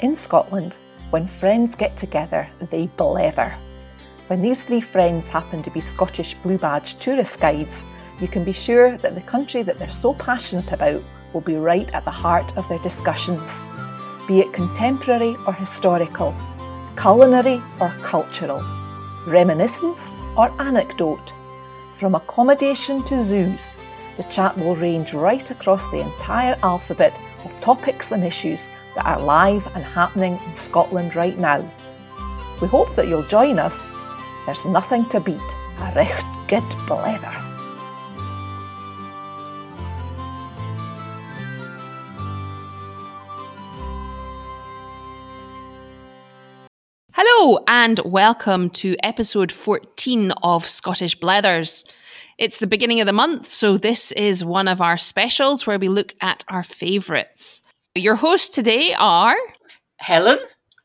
In Scotland, when friends get together, they blether. When these three friends happen to be Scottish Blue Badge tourist guides, you can be sure that the country that they're so passionate about will be right at the heart of their discussions, be it contemporary or historical, culinary or cultural, reminiscence or anecdote. From accommodation to zoos, the chat will range right across the entire alphabet of topics and issues that are live and happening in Scotland right now. We hope that you'll join us. There's nothing to beat a recht good blether. Hello, and welcome to episode 14 of Scottish Blethers. It's the beginning of the month, so this is one of our specials where we look at our favourites. Your hosts today are Helen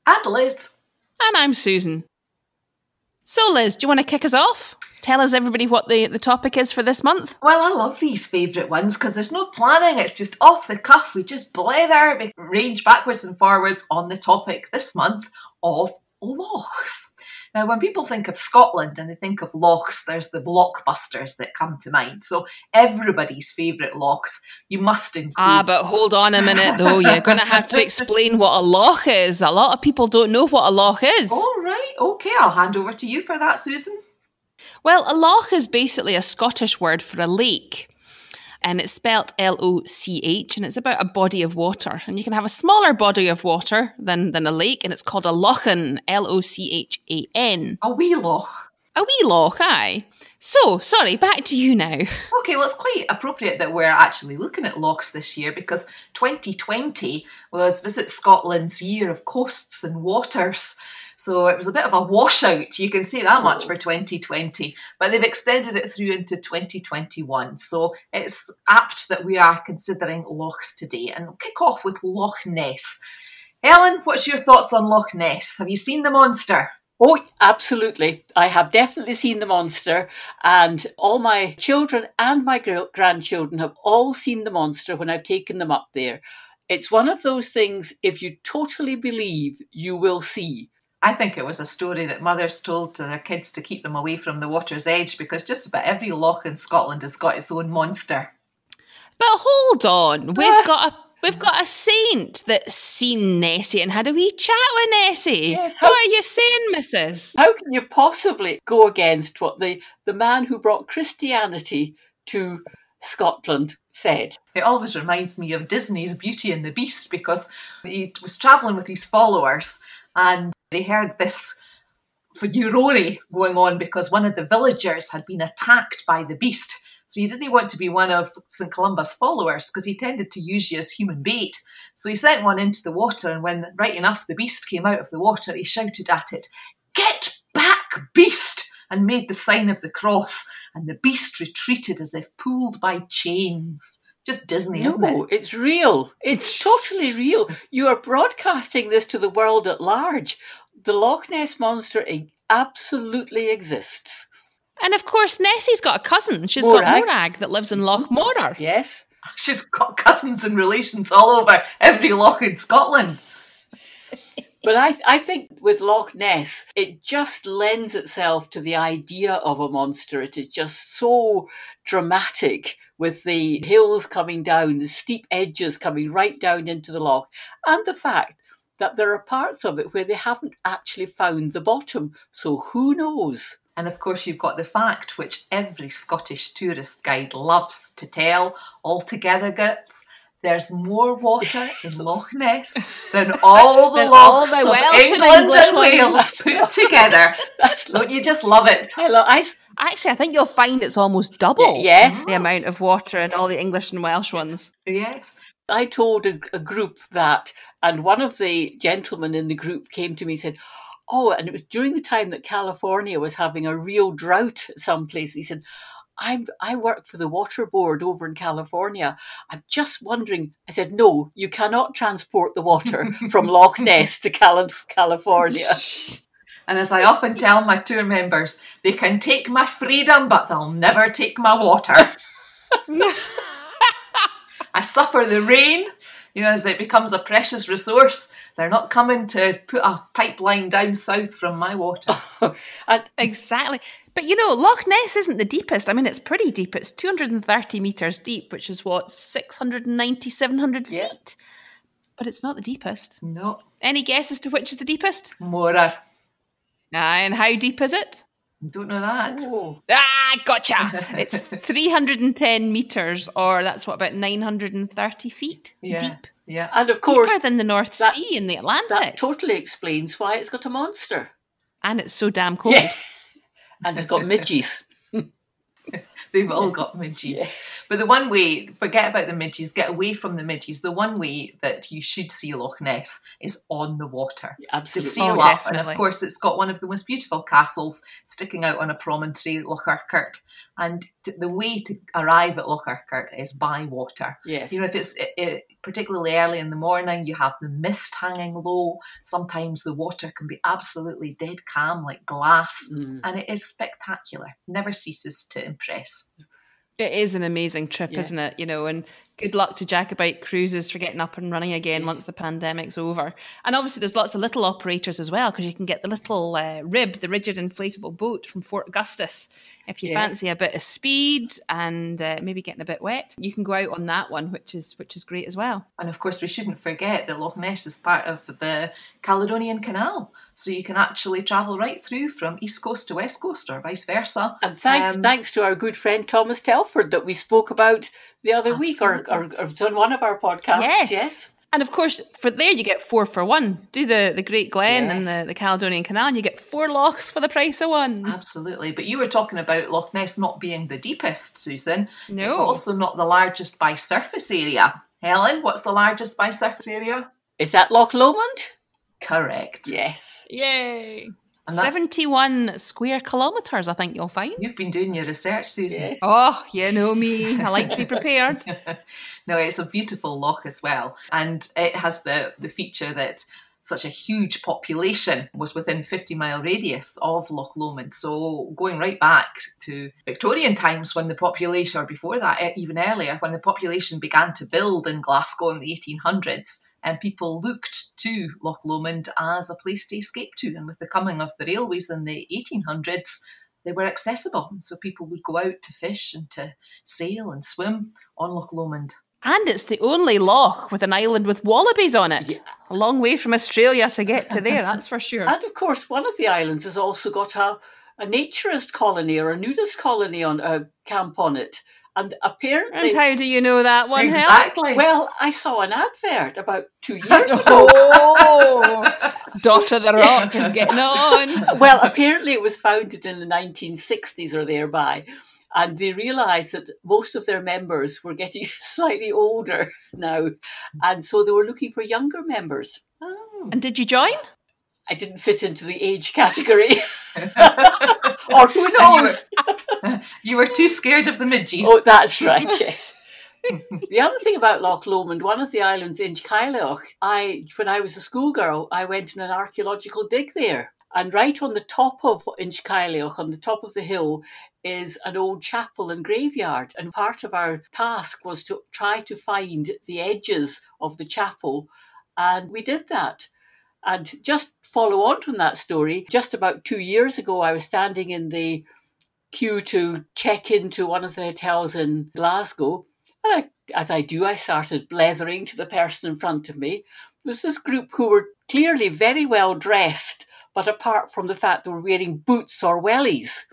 and Liz. And I'm Susan. So, Liz, do you want to kick us off? Tell us, everybody, what the, the topic is for this month. Well, I love these favourite ones because there's no planning, it's just off the cuff. We just blether, range backwards and forwards on the topic this month of lochs. Now, when people think of Scotland and they think of lochs, there's the blockbusters that come to mind. So, everybody's favourite lochs, you must include. Ah, but hold on a minute though. You're going to have to explain what a loch is. A lot of people don't know what a loch is. All right, okay, I'll hand over to you for that, Susan. Well, a loch is basically a Scottish word for a lake and it's spelt L O C H, and it's about a body of water. And you can have a smaller body of water than, than a lake, and it's called a lochan, L O C H A N. A wee loch. A wee loch, aye. So, sorry, back to you now. Okay, well, it's quite appropriate that we're actually looking at lochs this year because 2020 was Visit Scotland's year of coasts and waters. So it was a bit of a washout, you can say that much oh. for 2020, but they've extended it through into 2021. So it's apt that we are considering lochs today. And we'll kick off with Loch Ness. Helen, what's your thoughts on Loch Ness? Have you seen the monster? Oh, absolutely. I have definitely seen the monster, and all my children and my grandchildren have all seen the monster when I've taken them up there. It's one of those things, if you totally believe, you will see. I think it was a story that mothers told to their kids to keep them away from the water's edge because just about every loch in Scotland has got its own monster. But hold on, we've ah. got a we've got a saint that's seen Nessie and had a wee chat with Nessie. Yes, how, what are you saying, Mrs? How can you possibly go against what the, the man who brought Christianity to Scotland said? It always reminds me of Disney's Beauty and the Beast because he was travelling with his followers and they heard this furore going on because one of the villagers had been attacked by the beast. So he didn't want to be one of St. Columba's followers because he tended to use you as human bait. So he sent one into the water, and when right enough the beast came out of the water, he shouted at it, Get back, beast! and made the sign of the cross. And the beast retreated as if pulled by chains just Disney, no, isn't it? it's real. It's totally real. You are broadcasting this to the world at large. The Loch Ness Monster absolutely exists. And of course, Nessie's got a cousin. She's Morag. got Morag that lives in Loch Morar. Yes. She's got cousins and relations all over every loch in Scotland. But I, I think with Loch Ness, it just lends itself to the idea of a monster. It is just so dramatic with the hills coming down, the steep edges coming right down into the loch, and the fact that there are parts of it where they haven't actually found the bottom. So who knows? And of course, you've got the fact which every Scottish tourist guide loves to tell altogether gets there's more water in Loch Ness than all the lochs all the of England and, and Wales put together. Don't you just love it? I love. I actually, I think you'll find it's almost double. yes, the amount of water in all the English and Welsh ones. Yes. I told a, a group that, and one of the gentlemen in the group came to me and said, "Oh, and it was during the time that California was having a real drought someplace." He said, I, I work for the water board over in California. I'm just wondering. I said, no, you cannot transport the water from Loch Ness to California. And as I often tell my tour members, they can take my freedom, but they'll never take my water. I suffer the rain, You know, as it becomes a precious resource, they're not coming to put a pipeline down south from my water. Exactly. But you know, Loch Ness isn't the deepest. I mean, it's pretty deep. It's 230 metres deep, which is what, 690, 700 feet? Yeah. But it's not the deepest. no, Any guess as to which is the deepest? Morar. Aye, and how deep is it? Don't know that. oh, Ah, gotcha! it's 310 metres, or that's what, about 930 feet Yeah. deep. Yeah. and of course Deeper than the North that- Sea in the Atlantic. that totally explains why it's got a monster and it's so damn cold. Yeah. and it's got midges. They've all got midges. But the one way, forget about the midges, get away from the midges. The one way that you should see Loch Ness is on the water. To Absolutely. sail Oh, up, and definitely. of course, it's got one of the most beautiful castles sticking out on a promontory, Loch Urquhart. And t- the way to arrive at Loch Urquhart is by water. Yes. You know, if it's i i particularly early in the morning, you have the mist hanging low. Sometimes the water can be absolutely dead calm, like glass, Mm. and it is spectacular. Never ceases to impress. It is an amazing trip, Yeah. isn't it? You know, and good luck to Jacobite Cruises for getting up and running again once the pandemic's over. And obviously, there's lots of little operators as well because you can get the little uh, rib, the rigid inflatable boat from Fort Augustus. If you Yeah. fancy a bit of speed and uh, maybe getting a bit wet, you can go out on that one, which is which is great as well. And of course, we shouldn't forget that Loch Ness is part of the Caledonian Canal, so you can actually travel right through from east coast to west coast, or vice versa. And thanks, Um, thanks to our good friend Thomas Telford that we spoke about the other week, or, or, or it was on one of our podcasts. Yes. Yes. And of course, for there you get four for one. Do the, the Great Glen and the, the Caledonian Canal, and you get four lochs for the price of one. Absolutely. But you were talking about Loch Ness not being the deepest, Susan. No. It's also not the largest by surface area. Helen, what's the largest by surface area? Is that Loch Lomond? Correct. Yes. Yay! And that- 71 square kilometres, I think you'll find. You've been doing your research, Susan. Yes. Oh, you know me. I like to be prepared. No, it's a beautiful loch as well. And it has the, the feature that such a huge population was within 50 mile radius of Loch Lomond. So going right back to Victorian times when the population, or before that, even earlier, when the population began to build in Glasgow in the 1800s, and people looked to Loch Lomond as a place to escape to. And with the coming of the railways in the 1800s, they were accessible. And so people would go out to fish and to sail and swim on Loch Lomond. And it's the only loch with an island with wallabies on it. A long way from Australia to get to there, that's for sure. And of course, one of the islands has also got a, a naturist colony or a nudist colony on a camp on it. And apparently, And how do you know that one, exactly. well, I saw an advert about two years ago. Oh, Daughter the Rock is getting on. well, apparently it was founded in the 1960s or thereby. And they realised that most of their members were getting slightly older now. And so they were looking for younger members. Oh. And did you join? I didn't fit into the age category. or who And you knows? were, you were too scared of the midges. Oh, that's right, yes. the other thing about Loch Lomond, one of the islands, Inchcailloch, I when I was a schoolgirl, I went on an archaeological dig there. And right on the top of Inchcailloch, on the top of the hill, is an old chapel and graveyard. And part of our task was to try to find the edges of the chapel. And we did that. And just follow on from that story, just about two years ago, I was standing in the queue to check into one of the hotels in Glasgow. And I, as I do, I started blethering to the person in front of me. There was this group who were clearly very well dressed, but apart from the fact they were wearing boots or wellies.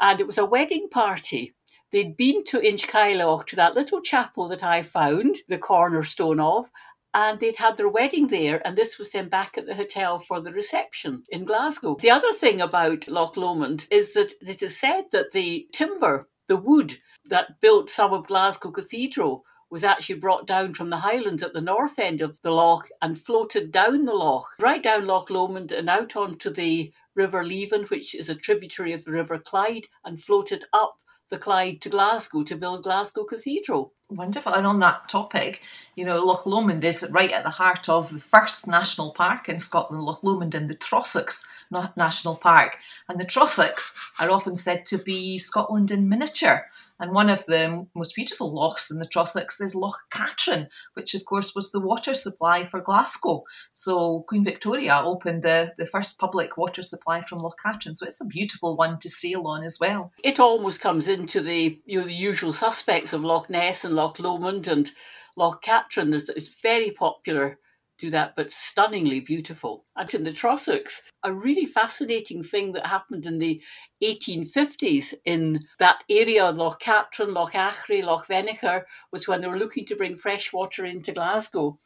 And it was a wedding party. They'd been to Inchcailloch, to that little chapel that I found, the cornerstone of, and they'd had their wedding there, and this was then back at the hotel for the reception in Glasgow. The other thing about Loch Lomond is that it is said that the timber, the wood that built some of Glasgow Cathedral, was actually brought down from the Highlands at the north end of the loch and floated down the loch, right down Loch Lomond and out onto the River Leven, which is a tributary of the River Clyde, and floated up the Clyde to Glasgow to build Glasgow Cathedral. Wonderful. And on that topic, you know, Loch Lomond is right at the heart of the first national park in Scotland, Loch Lomond and the Trossachs Na- National Park. And the Trossachs are often said to be Scotland in miniature. And one of the most beautiful lochs in the Trossachs is Loch Katrine, which of course was the water supply for Glasgow. So Queen Victoria opened the, the first public water supply from Loch Katrine. So it's a beautiful one to sail on as well. It almost comes into the you know the usual suspects of Loch Ness and Loch Lomond and Loch Katrine. It's very popular do that, but stunningly beautiful. And in the Trossachs, a really fascinating thing that happened in the 1850s in that area, Loch Katrine, Loch Achray, Loch Venachar, was when they were looking to bring fresh water into Glasgow.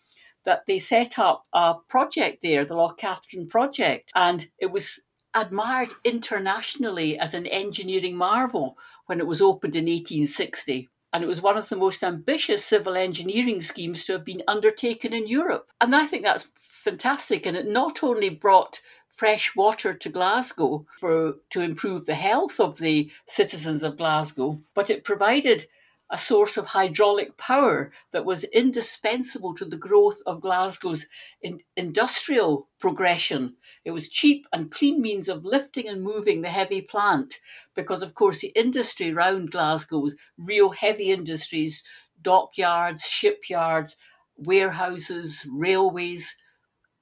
That they set up a project there, the Loch Katrine Project, and it was admired internationally as an engineering marvel when it was opened in 1860 and it was one of the most ambitious civil engineering schemes to have been undertaken in Europe. And I think that's fantastic. And it not only brought fresh water to Glasgow for to improve the health of the citizens of Glasgow, but it provided a source of hydraulic power that was indispensable to the growth of Glasgow's in industrial progression. It was cheap and clean means of lifting and moving the heavy plant because, of course, the industry around Glasgow was real heavy industries, dockyards, shipyards, warehouses, railways,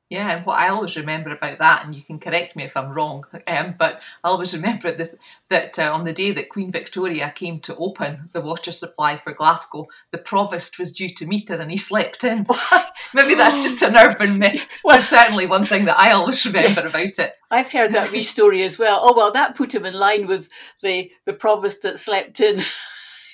yeah, and what I always remember about that, and you can correct me if I'm wrong, um, but I always remember the, that uh, on the day that Queen Victoria came to open the water supply for Glasgow, the provost was due to meet her and he slept in. Maybe that's just an urban myth. Well, certainly one thing that I always remember about it. I've heard that wee story as well. Oh well, that put him in line with the the provost that slept in.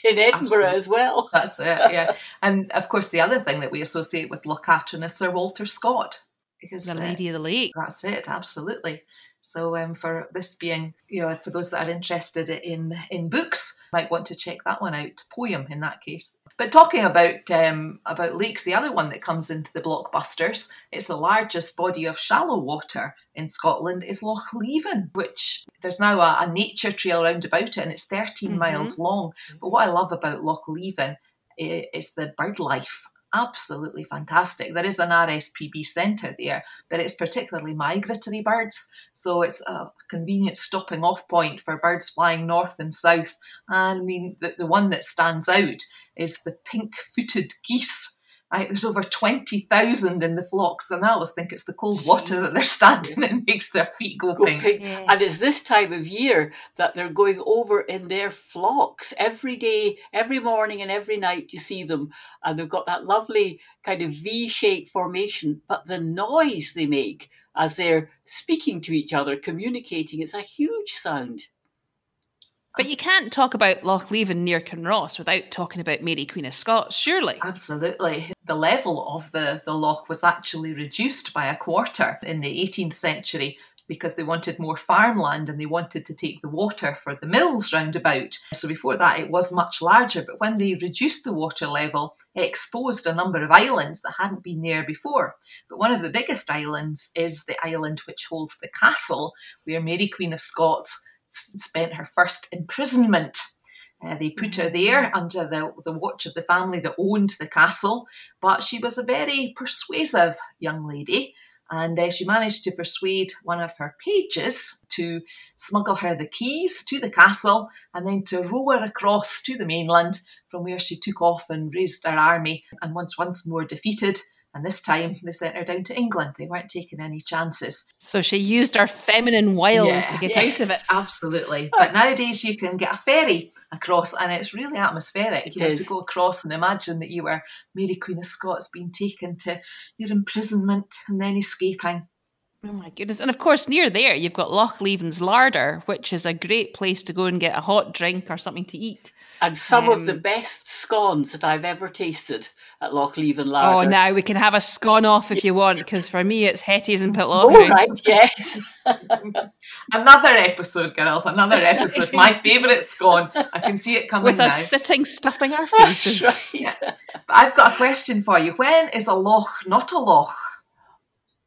in Edinburgh Absolutely. as well. That's it, yeah. and of course, the other thing that we associate with Loch Katrine is Sir Walter Scott, because the Lady uh, of the Lake. That's it, absolutely. So um, for this being, you know, for those that are interested in in books, might want to check that one out. Poem in that case. But talking about um, about lakes, the other one that comes into the blockbusters, it's the largest body of shallow water in Scotland is Loch Leven, which there's now a, a nature trail round about it, and it's 13 mm-hmm. miles long. But what I love about Loch Leven is the bird life absolutely fantastic. There is an RSPB centre there, but it's particularly migratory birds. So it's a convenient stopping off point for birds flying north and south. And I mean, the, the one that stands out is the pink footed geese I, there's over 20,000 in the flocks, and I always think it's the cold water that they're standing in makes their feet go, go pink. pink. Yeah. And it's this time of year that they're going over in their flocks every day, every morning, and every night you see them. And they've got that lovely kind of V shaped formation, but the noise they make as they're speaking to each other, communicating, it's a huge sound. But you can't talk about Loch Leven near Kinross without talking about Mary Queen of Scots, surely. Absolutely. The level of the, the loch was actually reduced by a quarter in the 18th century because they wanted more farmland and they wanted to take the water for the mills round about. So before that it was much larger, but when they reduced the water level, it exposed a number of islands that hadn't been there before. But one of the biggest islands is the island which holds the castle where Mary Queen of Scots spent her first imprisonment. Uh, they put her there mm-hmm. under the, the watch of the family that owned the castle, but she was a very persuasive young lady. And uh, she managed to persuade one of her pages to smuggle her the keys to the castle and then to row her across to the mainland, from where she took off and raised her army. And once once more defeated, and this time they sent her down to England. They weren't taking any chances. So she used her feminine wiles yeah, to get yes, out of it. Absolutely. But nowadays you can get a ferry across and it's really atmospheric. It you is. have to go across and imagine that you were Mary Queen of Scots being taken to your imprisonment and then escaping. Oh my goodness. And of course, near there, you've got Loch Leven's Larder, which is a great place to go and get a hot drink or something to eat and some um, of the um, best scones that I've ever tasted at Loch Leven Larder. Oh, now we can have a scone off if you want, because for me it's Hetties and Pitlochry. All right, yes. another episode, girls. Another episode. My favourite scone. I can see it coming with now. us sitting, stuffing our faces. Right. Yeah. But I've got a question for you. When is a loch not a loch?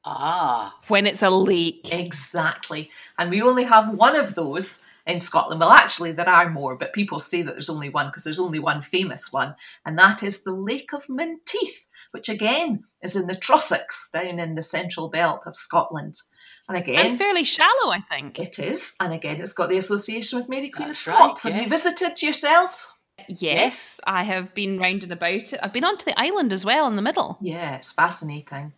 Ah. When it's a leak. Exactly. And we only have one of those in Scotland. Well, actually, there are more, but people say that there's only one because there's only one famous one, and that is the Lake of Menteith, which again is in the Trossachs down in the central belt of Scotland. And again, and fairly shallow, I think. It is. And again, it's got the association with Mary Queen That's of Scots. Right, yes. Have you visited yourselves? Yes, Yes. I have been round and about it. I've been onto the island as well in the middle. Yeah, it's fascinating.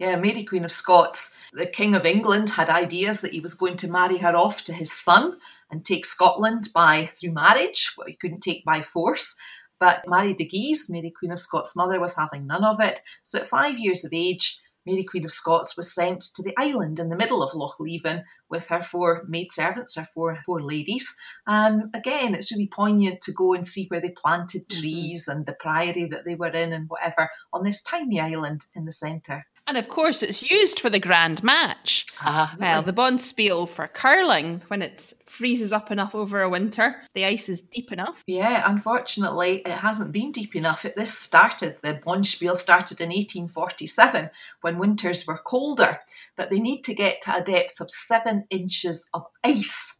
Yeah, Mary Queen of Scots, the King of England had ideas that he was going to marry her off to his son and take Scotland by through marriage, what he couldn't take by force. But Mary de Guise, Mary Queen of Scots' mother, was having none of it. So at five years of age, Mary Queen of Scots was sent to the island in the middle of Loch Leven with her four maidservants, her four four ladies. And again, it's really poignant to go and see where they planted mm-hmm. trees and the priory that they were in and whatever on this tiny island in the centre. And of course, it's used for the grand match. Ah. Well, the Bonspiel for curling, when it freezes up enough over a winter, the ice is deep enough. Yeah, unfortunately, it hasn't been deep enough. It, this started, the Bonspiel started in 1847 when winters were colder, but they need to get to a depth of seven inches of ice.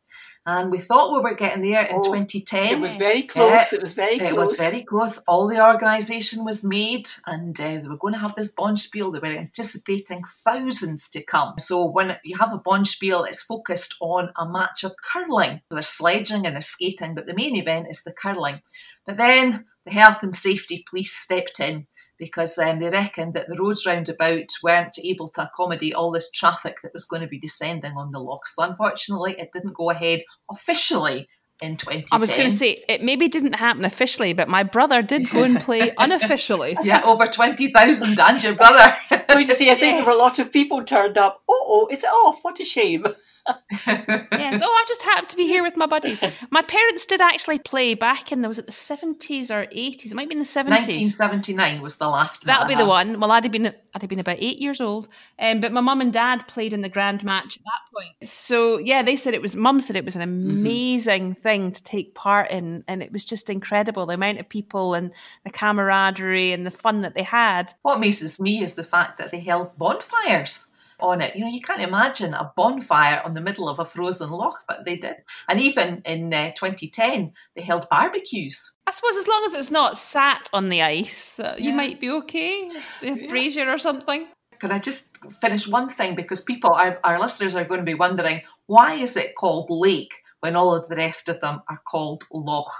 And we thought we were getting there in Oh, 2010. It was very close. Yeah, it was very close. It was very close. All the organisation was made, and uh, they were going to have this Bonspiel. They were anticipating thousands to come. So when you have a Bonspiel, it's focused on a match of curling. So there's sledging and there's skating, but the main event is the curling. But then the health and safety police stepped in because um, they reckoned that the roads roundabout weren't able to accommodate all this traffic that was going to be descending on the loch. So unfortunately, it didn't go ahead officially in 2010. I was going to say, it maybe didn't happen officially, but my brother did go and play unofficially. Yeah, over 20,000 and your brother. Going to see, I think there were a lot of people turned up. Oh, oh, is it off? What a shame. Yes. Oh, I just happened to be here with my buddies. My parents did actually play back in, was it the 70s or 80s? It might be in the 70s. 1979 was the last That'll be the one. Well, I'd have been I'd have been about eight years old, um, but my mum and dad played in the grand match at that point. So yeah, they said it was. Mum said it was an amazing thing to take part in, and it was just incredible the amount of people and the camaraderie and the fun that they had. What amazes me is the fact that they held bonfires on it. You know, you can't imagine a bonfire on the middle of a frozen loch, but they did. And even in uh, 2010, they held barbecues. I suppose as long as it's not sat on the ice, uh, you Yeah. might be okay. A brazier or something. Can I just finish one thing? Because people, our, our listeners are going to be wondering why is it called lake when all of the rest of them are called loch?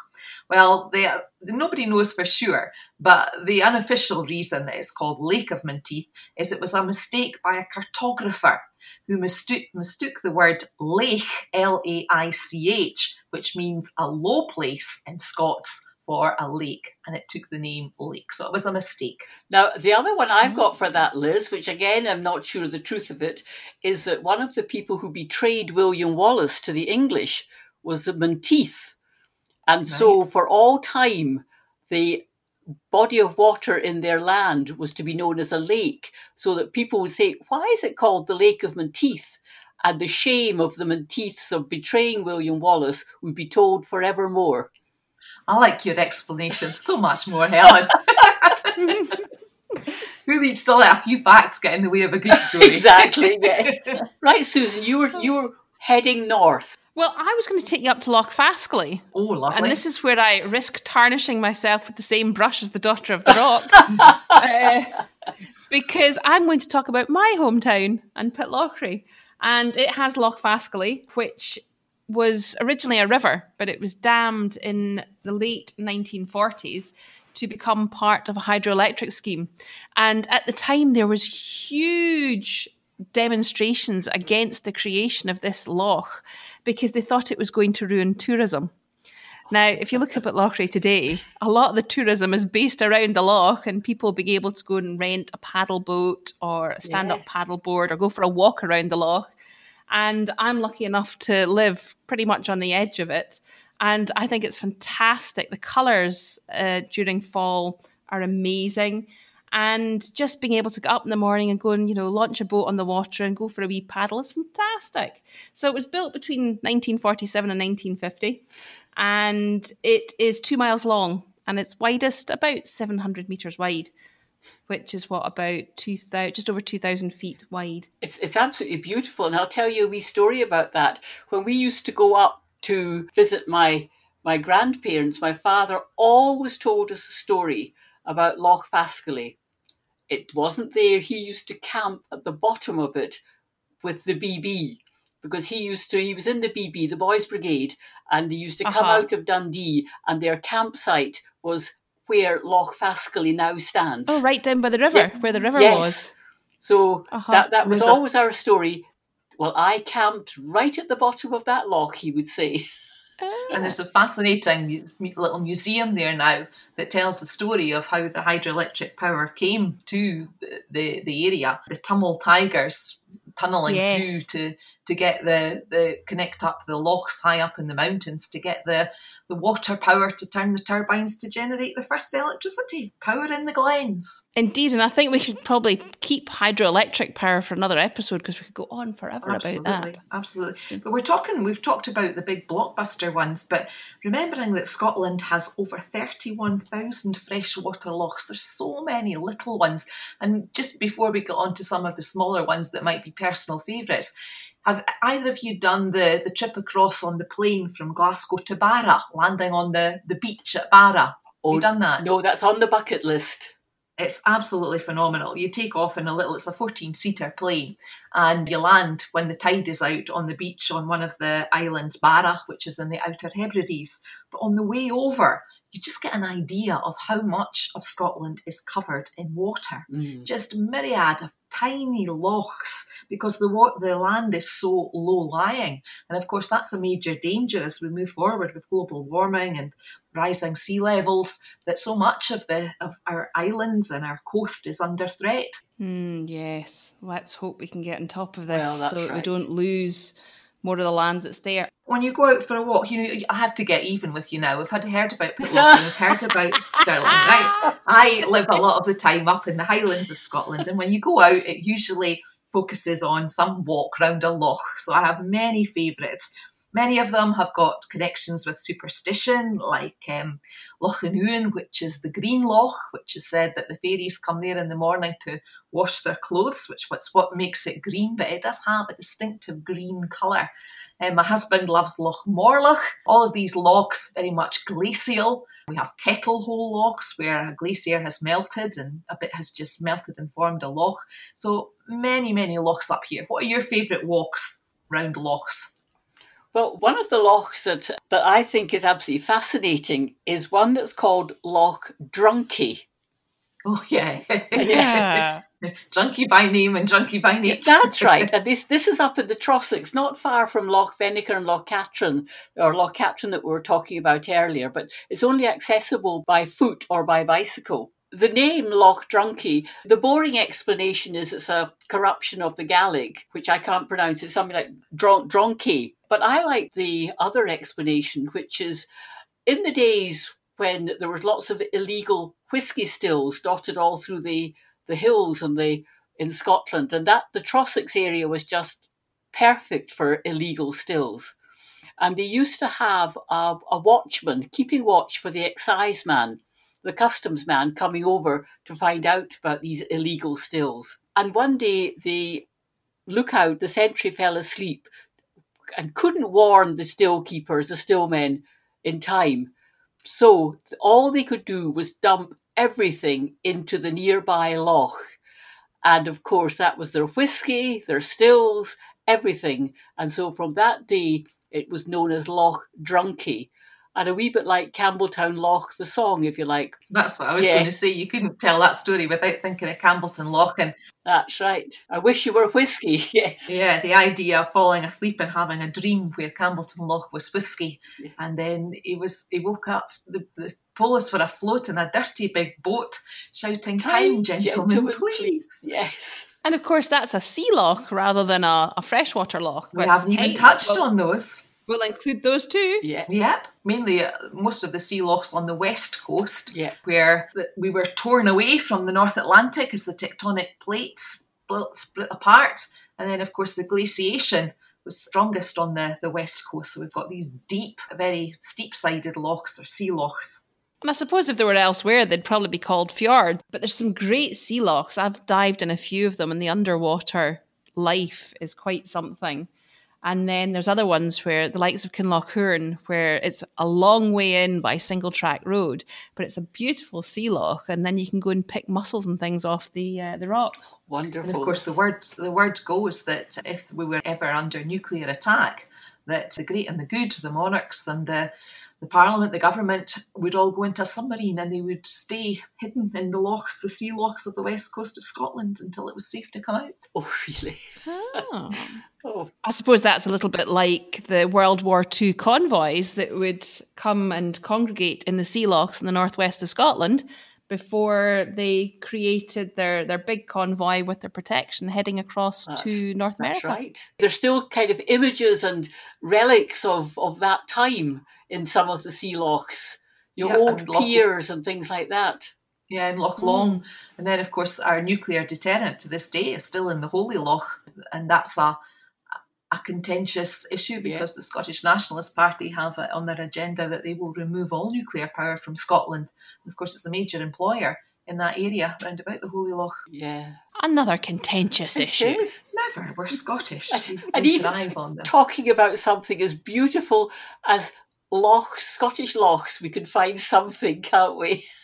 Well, they, nobody knows for sure, but the unofficial reason that it's called Lake of Menteith is it was a mistake by a cartographer who mistook, mistook the word lake, L A I C H, which means a low place in Scots, for a lake, and it took the name lake. So it was a mistake. Now, the other one I've mm-hmm. got for that, Liz, which again I'm not sure of the truth of it, is that one of the people who betrayed William Wallace to the English was the Menteith. And so, for all time, the body of water in their land was to be known as a lake, so that people would say, Why is it called the Lake of Menteith? And the shame of the Menteiths of betraying William Wallace would be told forevermore. I like your explanation so much more, Helen. Who needs to let a few facts get in the way of a good story? Exactly, yes. Right, Susan, you were you were heading north. Well, I was going to take you up to Loch Faskally. oh, lovely. And this is where I risk tarnishing myself with the same brush as the daughter of the rock. Uh, because I'm going to talk about my hometown and Pitlochry. And it has Loch Faskally, which was originally a river, but it was dammed in the late 1940s to become part of a hydroelectric scheme. And at the time, there was huge demonstrations against the creation of this loch because they thought it was going to ruin tourism. Now, if you look up at Lochray today, a lot of the tourism is based around the loch and people being able to go and rent a paddle boat or a stand up Yes. paddle board or go for a walk around the loch. And I'm lucky enough to live pretty much on the edge of it. And I think it's fantastic. The colours uh, during fall are amazing. And just being able to get up in the morning and go and, you know, launch a boat on the water and go for a wee paddle is fantastic. So it was built between 1947 and 1950 and it is two miles long and it's widest about 700 meters wide which is what about 2000 just over 2000 feet wide It's it's absolutely beautiful, and I'll tell you a wee story about that. When we used to go up to visit my my grandparents, my father always told us a story about Loch Faskally. It wasn't there. He used to camp at the bottom of it with the BB. because he used to he was in the BB, the Boys Brigade, and they used to come Uh-huh. out of Dundee, and their campsite was where Loch Faskally now stands. Oh, right down by the river, Yeah. where the river Yes. was. So Uh-huh. that that was There's a- always our story. Well, I camped right at the bottom of that loch, he would say. And there's a fascinating little museum there now that tells the story of how the hydroelectric power came to the, the, the area. The Tummel Tigers tunneling Yes. through to, to get the, the connect up the lochs high up in the mountains to get the, the water power to turn the turbines to generate the first electricity. Power in the glens. Indeed, and I think we should probably keep hydroelectric power for another episode because we could go on forever Absolutely, about that. absolutely. But we're talking, we've talked about the big blockbuster ones, but remembering that Scotland has over 31,000 freshwater lochs, there's so many little ones. And just before we get on to some of the smaller ones that might be personal favourites, have either of you done the, the trip across on the plane from Glasgow to Barra, landing on the, the beach at Barra? Oh, you done that? No, that's on the bucket list. It's absolutely phenomenal. You take off in a little, it's a 14 seater plane, and you land when the tide is out on the beach on one of the islands, Barra, which is in the Outer Hebrides. But on the way over, you just get an idea of how much of Scotland is covered in water. Mm. Just myriad of tiny lochs because the wa- the land is so low lying, and of course that's a major danger as we move forward with global warming and rising sea levels. That so much of the of our islands and our coast is under threat. Mm, yes, let's hope we can get on top of this Well, so that we don't lose more of the land that's there. When you go out for a walk, you know I have to get even with you now. We've had heard about Pitlochry, we've heard about Stirling, right? I live a lot of the time up in the Highlands of Scotland, and when you go out, it usually focuses on some walk round a loch. So I have many favourites. Many of them have got connections with superstition, like um, Lochan Uaine, which is the green loch, which is said that the fairies come there in the morning to wash their clothes, which was what makes it green, but it does have a distinctive green colour. Um, my husband loves Loch Morlich. All of these lochs very much glacial. We have kettle hole lochs where a glacier has melted and a bit has just melted and formed a loch. So many, many lochs up here. What are your favourite walks round lochs? Well, one of the lochs that, that I think is absolutely fascinating is one that's called Loch Drunkie. Oh yeah, Yeah. junkie by name and junkie by nature. That's right. And this this is up in the Trossachs, not far from Loch Venachar and Loch Katrine, or Loch Katrine that we were talking about earlier, but it's only accessible by foot or by bicycle. The name Loch Drunkie, the boring explanation is it's a corruption of the Gaelic, which I can't pronounce. It's something like dron- Dronky. But I like the other explanation, which is in the days when there was lots of illegal whiskey stills dotted all through the, the hills and the in Scotland, and that the Trossachs area was just perfect for illegal stills. And they used to have a, a watchman keeping watch for the excise man, the customs man coming over to find out about these illegal stills. And one day the lookout, the sentry, fell asleep and couldn't warn the still keepers, the still men, in time. So all they could do was dump everything into the nearby loch. And of course, that was their whiskey, their stills, everything. And so from that day, it was known as Loch Drunkie. And a wee bit like Campbeltown Loch, the song, if you like. That's what I was going to say. You couldn't tell that story without thinking of Campbeltown Loch and That's right. I wish you were whiskey. Yes. Yeah, the idea of falling asleep and having a dream where Campbeltown Loch was whiskey, Yeah. and then he was he woke up. The, the police were afloat in a dirty big boat, shouting, "Time, gentlemen, please." Yes. And of course, that's a sea loch rather than a, a freshwater loch. We haven't even touched we'll, on those. We'll include those too. Yeah. Yep, mainly uh, most of the sea lochs on the west coast, Yeah. where the, we were torn away from the North Atlantic as the tectonic plates split, split apart, and then of course the glaciation was strongest on the, the west coast. So we've got these deep, very steep-sided lochs or sea lochs. And I suppose if they were elsewhere, they'd probably be called fjord. But there's some great sea lochs. I've dived in a few of them, and the underwater life is quite something. And then there's other ones where the likes of Kinloch Hourn, where it's a long way in by single track road, but it's a beautiful sea loch, and then you can go and pick mussels and things off the uh, the rocks. Wonderful. And of course, the word the word goes that if we were ever under nuclear attack, that the great and the good, the monarchs and the the parliament, the government would all go into a submarine and they would stay hidden in the lochs, the sea lochs of the west coast of Scotland until it was safe to come out. Oh, really? Oh. Oh, I suppose that's a little bit like the World War II convoys that would come and congregate in the sea lochs in the northwest of Scotland before they created their, their big convoy with their protection heading across That's- to North that's America. right. There's still kind of images and relics of, of that time in some of the sea lochs. Your Yeah, old and Loch- piers and things like that. Yeah, in Loch hmm. Long. And then, of course, our nuclear deterrent to this day is still in the Holy Loch. And that's a, a contentious issue because the Scottish Nationalist Party have it on their agenda that they will remove all nuclear power from Scotland. And of course, it's a major employer in that area round about the Holy Loch. Yeah. Another contentious It issue. is. Never. We're Scottish. We, And even on. Talking about something as beautiful as lochs, Scottish lochs, we can find something, can't we?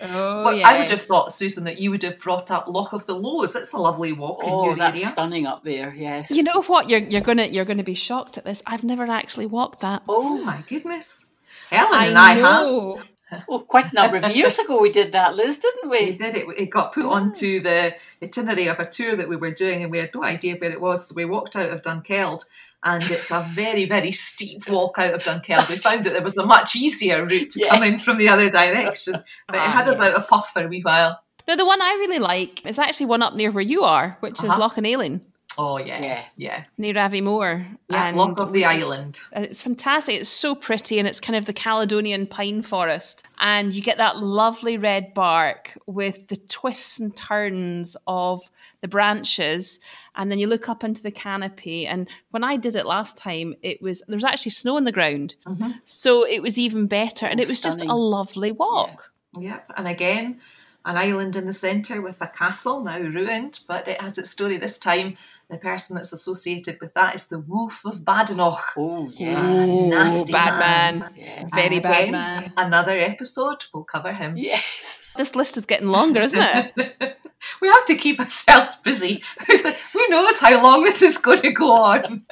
Oh, Well, I would have thought, Susan, that you would have brought up Loch of the Lowes. It's a lovely walk Oh, in your that's area. stunning up there, yes. You know what? You're you're gonna you're gonna be shocked at this. I've never actually walked that. Oh my goodness. Helen and I have. know. Oh, quite a number of years ago we did that, Liz, didn't We we? did it. It got put onto the itinerary of a tour that we were doing, and we had no idea where it was. So we walked out of Dunkeld, and it's a very, very steep walk out of Dunkeld. We found that there was a much easier route to come in from the other direction, but it Ah, had us out of yes. puff for a wee while. No, the one I really like is actually one up near where you are, which is Uh-huh. Loch an Eilein, Oh yeah, Yeah. yeah, near Aviemore. yeah. And Loch of the Island. It's fantastic. It's so pretty, and it's kind of the Caledonian pine forest. And you get that lovely red bark with the twists and turns of the branches. And then you look up into the canopy. And when I did it last time, it was there was actually snow on the ground, Mhm. so it was even better. And Oh, it was just a lovely walk. Yep, and again, an island in the centre with a castle now ruined, but it has its story this time. The person that's associated with that is the Wolf of Badenoch. Oh, Ah, yeah. nasty bad man. man. Yeah. Very And bad again, man. Another episode, we'll cover him. Yes. This list is getting longer, isn't it? we have to keep ourselves busy. Who knows how long this is going to go on?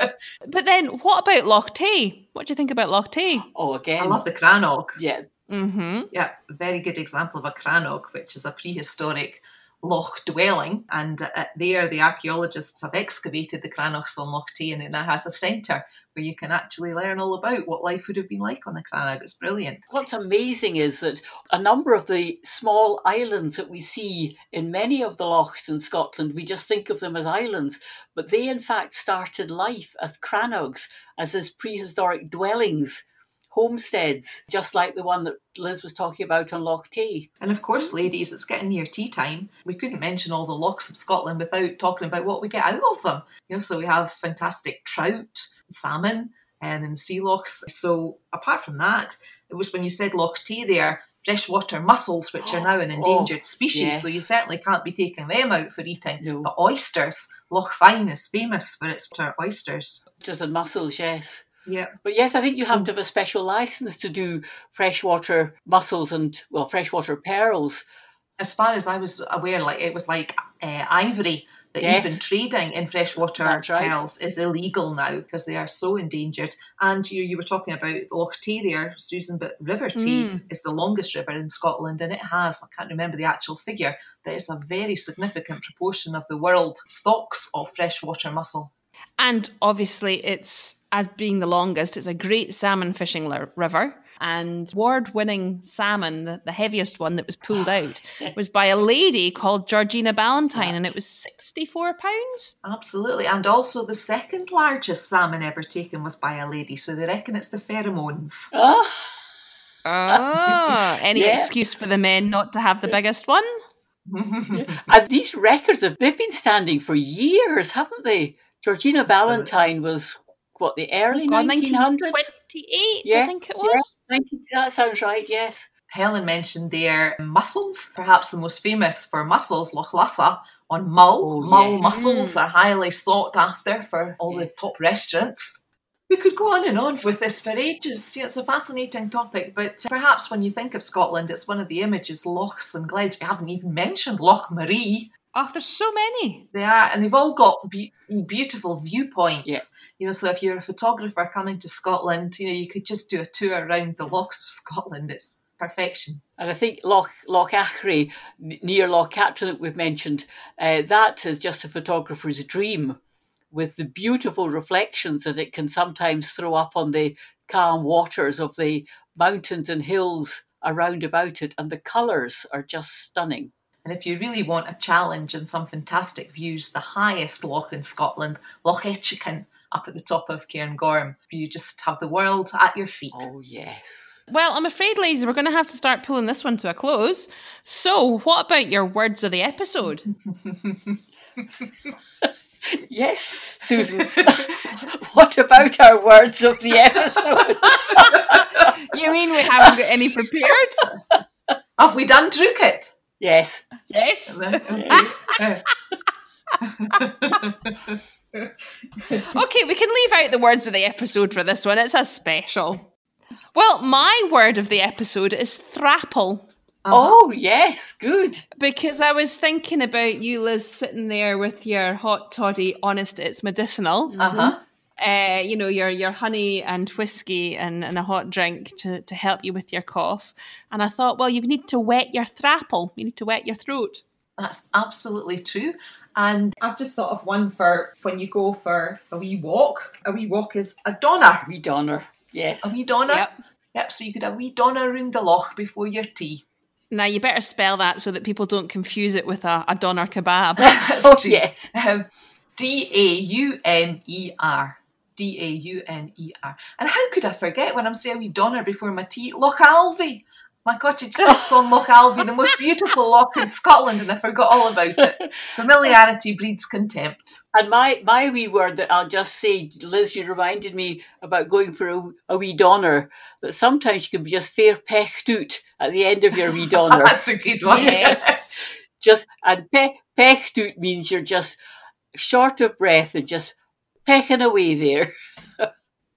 but then, what about Loch Tay? What do you think about Loch Tay? Oh, again. I love the Crannog. Yeah. Mm-hmm. Yeah, very good example of a Crannog, which is a prehistoric loch dwelling. And uh, there, the archaeologists have excavated the Crannogs on Loch Tay, and it has a centre where you can actually learn all about what life would have been like on the Crannog. It's brilliant. What's amazing is that a number of the small islands that we see in many of the lochs in Scotland, we just think of them as islands, but they in fact started life as crannogs, as as prehistoric dwellings, homesteads, just like the one that Liz was talking about on Loch Tay. And of course, ladies, it's getting near tea time. We couldn't mention all the lochs of Scotland without talking about what we get out of them. You know, so we have fantastic trout, salmon, um, and sea lochs. So apart from that, it was when you said Loch Tay there, freshwater mussels, which are now an endangered species. So you certainly can't be taking them out for eating. No. But oysters, Loch Fyne is famous for its oysters. Just in mussels, yes. Yeah. But yes, I think you have to have a special license to do freshwater mussels and, well, freshwater pearls. As far as I was aware, like it was like uh, ivory that Yes. even trading in freshwater That's right. pearls is illegal now because they are so endangered. And you you were talking about Loch Tay there, Susan, but River Tay Mm. is the longest river in Scotland, and it has I can't remember the actual figure, but it's a very significant proportion of the world stocks of freshwater mussel. And obviously, it's as being the longest, it's a great salmon fishing li- river. And award winning salmon, the, the heaviest one that was pulled out, was by a lady called Georgina Ballantyne, and it was 64 pounds. Absolutely, and also the second largest salmon ever taken was by a lady, so they reckon it's the pheromones. Ah, Oh, any Yeah. excuse for the men not to have the biggest one? and these records have they've been standing for years, haven't they? Georgina Ballantyne was what the early oh, God, nineteen hundreds. 1928, Yeah, I think it was. That sounds right. Yes. Helen mentioned their mussels, perhaps the most famous for mussels, Loch Lassa, on mull. Oh, mull yes. mussels are highly sought after for all the top restaurants. We could go on and on with this for ages. Yeah, it's a fascinating topic, but perhaps when you think of Scotland, it's one of the images, lochs and glades. We haven't even mentioned Loch Maree. Oh, there's so many. They are, and they've all got be- beautiful viewpoints. Yeah. You know, so if you're a photographer coming to Scotland, you know, you could just do a tour around the lochs of Scotland. It's perfection. And I think Loch Loch Achray, near Loch Katrine that we've mentioned, uh, that is just a photographer's dream, with the beautiful reflections that it can sometimes throw up on the calm waters of the mountains and hills around about it, and the colours are just stunning. And if you really want a challenge and some fantastic views, the highest loch in Scotland, Loch Etchachan, up at the top of Cairngorm, you just have the world at your feet. Oh yes. Well, I'm afraid, ladies, we're going to have to start pulling this one to a close. So, what about your words of the episode? Yes, Susan. what about our words of the episode? you mean we haven't got any prepared? Have we done Drukit? yes. Yes. Okay, we can leave out the words of the episode for this one. It's a special. Well, my word of the episode is thrapple. Oh yes, good. Because I was thinking about you, Liz, sitting there with your hot toddy, honest, it's medicinal. Uh huh. Uh, you know, your your honey and whiskey and, and a hot drink to, to help you with your cough. And I thought, well, you need to wet your thrapple. You need to wet your throat. That's absolutely true. And I've just thought of one for when you go for a wee walk. A wee walk is a donner. We donner. Yes. A wee donner. Yep. Yep, so you could have a wee donner round the loch before your tea. Now you better spell that so that people don't confuse it with a, a doner kebab. That's Oh true. yes. Um, D A U N E R. D A U N E R. And how could I forget when I'm saying a wee donner before my tea? Loch Alvie. My cottage sits on Loch Alvie, the most beautiful loch in Scotland, and I forgot all about it. Familiarity breeds contempt. And my, my wee word that I'll just say, Liz, you reminded me about going for a, a wee donner, that sometimes you can be just fair pecht out at the end of your wee donner. That's a good one. Yes. just And pe- pecht out means you're just short of breath and just pecking away there.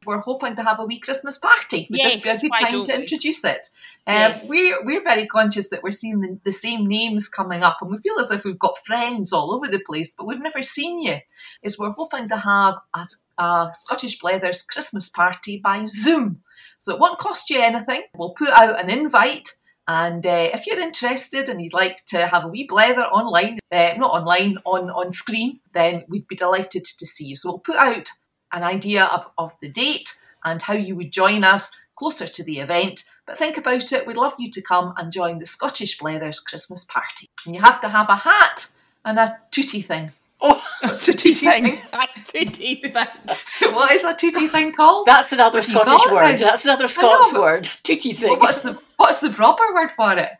We're hoping to have a wee Christmas party. Would this be a good time to we? introduce it? Um, Yes. we're, we're very conscious that we're seeing the, the same names coming up and we feel as if we've got friends all over the place, but we've never seen you. Is we're hoping to have a, a Scottish Blethers Christmas party by Zoom. So it won't cost you anything. We'll put out an invite and uh, if you're interested and you'd like to have a wee blether online, uh, not online, on, on screen, then we'd be delighted to see you. So we'll put out an idea of, of the date and how you would join us closer to the event. But think about it, we'd love you to come and join the Scottish Blethers Christmas party. And you have to have a hat and a tootie thing. Oh, What's a tootie thing? Tootie thing. what is a tootie thing called? that's another Scottish got it word. That's another know, Scots but- word. Tootie thing. Well, what's the what's the proper word for it?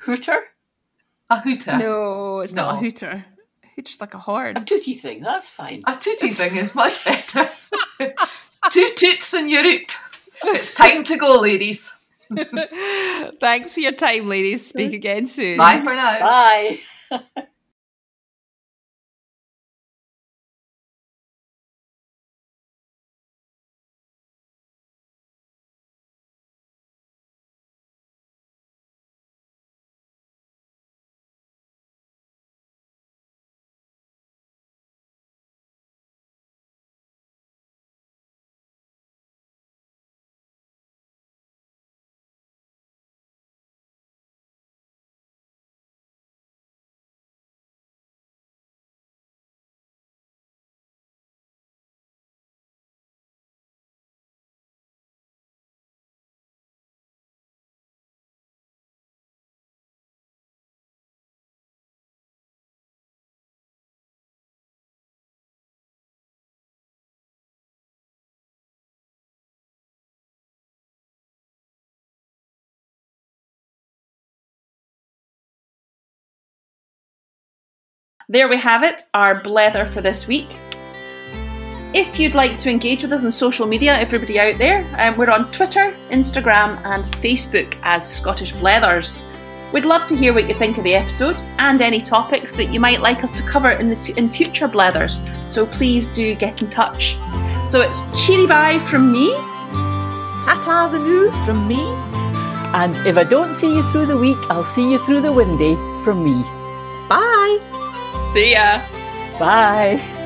Hooter? A hooter. No, it's not a hooter. Hooter's like a horn. A horn. tootie thing. That's fine. A tootie thing is much better. Two toots and you're out. It's time to go, ladies. Thanks for your time, ladies. Speak again soon. Bye for now. Bye. There we have it, our blether for this week. If you'd like to engage with us on social media, everybody out there, um, we're on Twitter, Instagram, and Facebook as Scottish Blethers. We'd love to hear what you think of the episode and any topics that you might like us to cover in the in future blathers. So please do get in touch. So it's cheery bye from me. Ta-ta the new from me. And if I don't see you through the week, I'll see you through the windy from me. Bye. See ya. Bye.